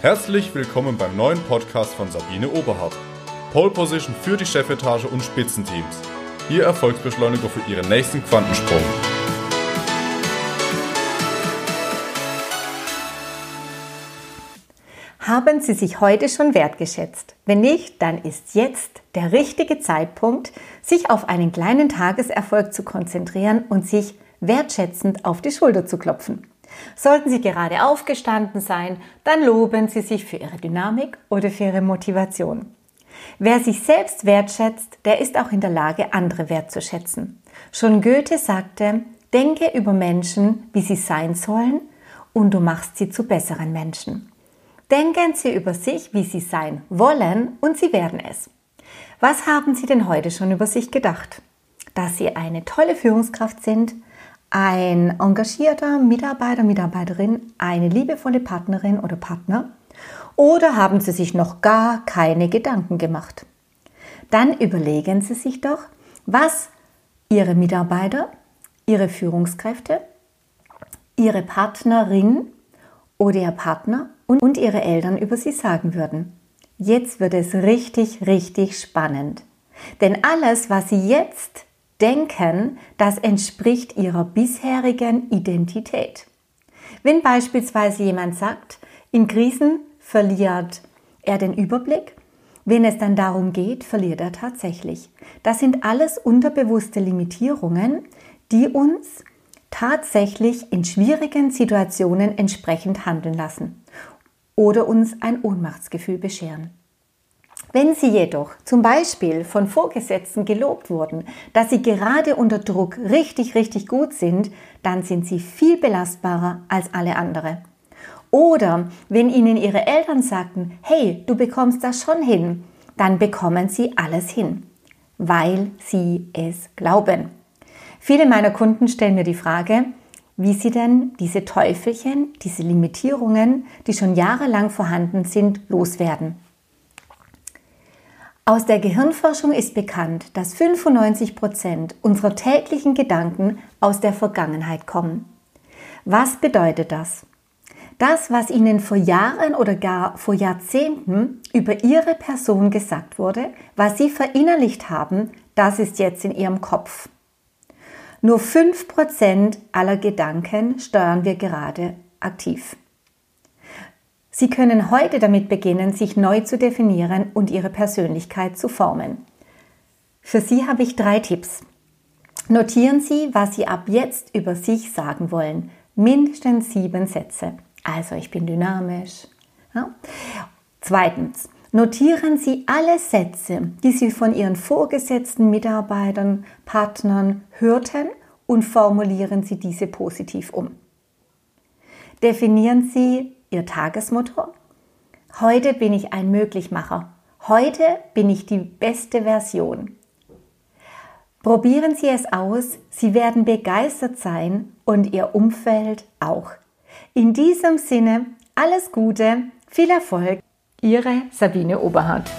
Herzlich willkommen beim neuen Podcast von Sabine Oberhardt. Pole Position für die Chefetage und Spitzenteams. Ihr Erfolgsbeschleuniger für Ihren nächsten Quantensprung. Haben Sie sich heute schon wertgeschätzt? Wenn nicht, dann ist jetzt der richtige Zeitpunkt, sich auf einen kleinen Tageserfolg zu konzentrieren und sich wertschätzend auf die Schulter zu klopfen. Sollten Sie gerade aufgestanden sein, dann loben Sie sich für Ihre Dynamik oder für Ihre Motivation. Wer sich selbst wertschätzt, der ist auch in der Lage, andere wertzuschätzen. Schon Goethe sagte, denke über Menschen, wie sie sein sollen, und du machst sie zu besseren Menschen. Denken Sie über sich, wie Sie sein wollen, und Sie werden es. Was haben Sie denn heute schon über sich gedacht? Dass Sie eine tolle Führungskraft sind, ein engagierter Mitarbeiter, Mitarbeiterin, eine liebevolle Partnerin oder Partner? Oder haben Sie sich noch gar keine Gedanken gemacht? Dann überlegen Sie sich doch, was Ihre Mitarbeiter, Ihre Führungskräfte, Ihre Partnerin oder Ihr Partner und Ihre Eltern über Sie sagen würden. Jetzt wird es richtig, richtig spannend. Denn alles, was Sie jetzt denken, das entspricht ihrer bisherigen Identität. Wenn beispielsweise jemand sagt, in Krisen verliert er den Überblick, wenn es dann darum geht, verliert er tatsächlich. Das sind alles unterbewusste Limitierungen, die uns tatsächlich in schwierigen Situationen entsprechend handeln lassen oder uns ein Ohnmachtsgefühl bescheren. Wenn Sie jedoch zum Beispiel von Vorgesetzten gelobt wurden, dass Sie gerade unter Druck richtig, richtig gut sind, dann sind Sie viel belastbarer als alle andere. Oder wenn Ihnen Ihre Eltern sagten, hey, du bekommst das schon hin, dann bekommen Sie alles hin, weil Sie es glauben. Viele meiner Kunden stellen mir die Frage, wie sie denn diese Teufelchen, diese Limitierungen, die schon jahrelang vorhanden sind, loswerden. Aus der Gehirnforschung ist bekannt, dass 95 Prozent unserer täglichen Gedanken aus der Vergangenheit kommen. Was bedeutet das? Das, was Ihnen vor Jahren oder gar vor Jahrzehnten über Ihre Person gesagt wurde, was Sie verinnerlicht haben, das ist jetzt in Ihrem Kopf. Nur 5% aller Gedanken steuern wir gerade aktiv. Sie können heute damit beginnen, sich neu zu definieren und Ihre Persönlichkeit zu formen. Für Sie habe ich drei Tipps. Notieren Sie, was Sie ab jetzt über sich sagen wollen. Mindestens sieben Sätze. Also ich bin dynamisch. Ja. Zweitens, notieren Sie alle Sätze, die Sie von Ihren vorgesetzten Mitarbeitern, Partnern hörten und formulieren Sie diese positiv um. Definieren Sie Ihr Tagesmotto? Heute bin ich ein Möglichmacher. Heute bin ich die beste Version. Probieren Sie es aus, Sie werden begeistert sein und Ihr Umfeld auch. In diesem Sinne, alles Gute, viel Erfolg, Ihre Sabine Oberhardt.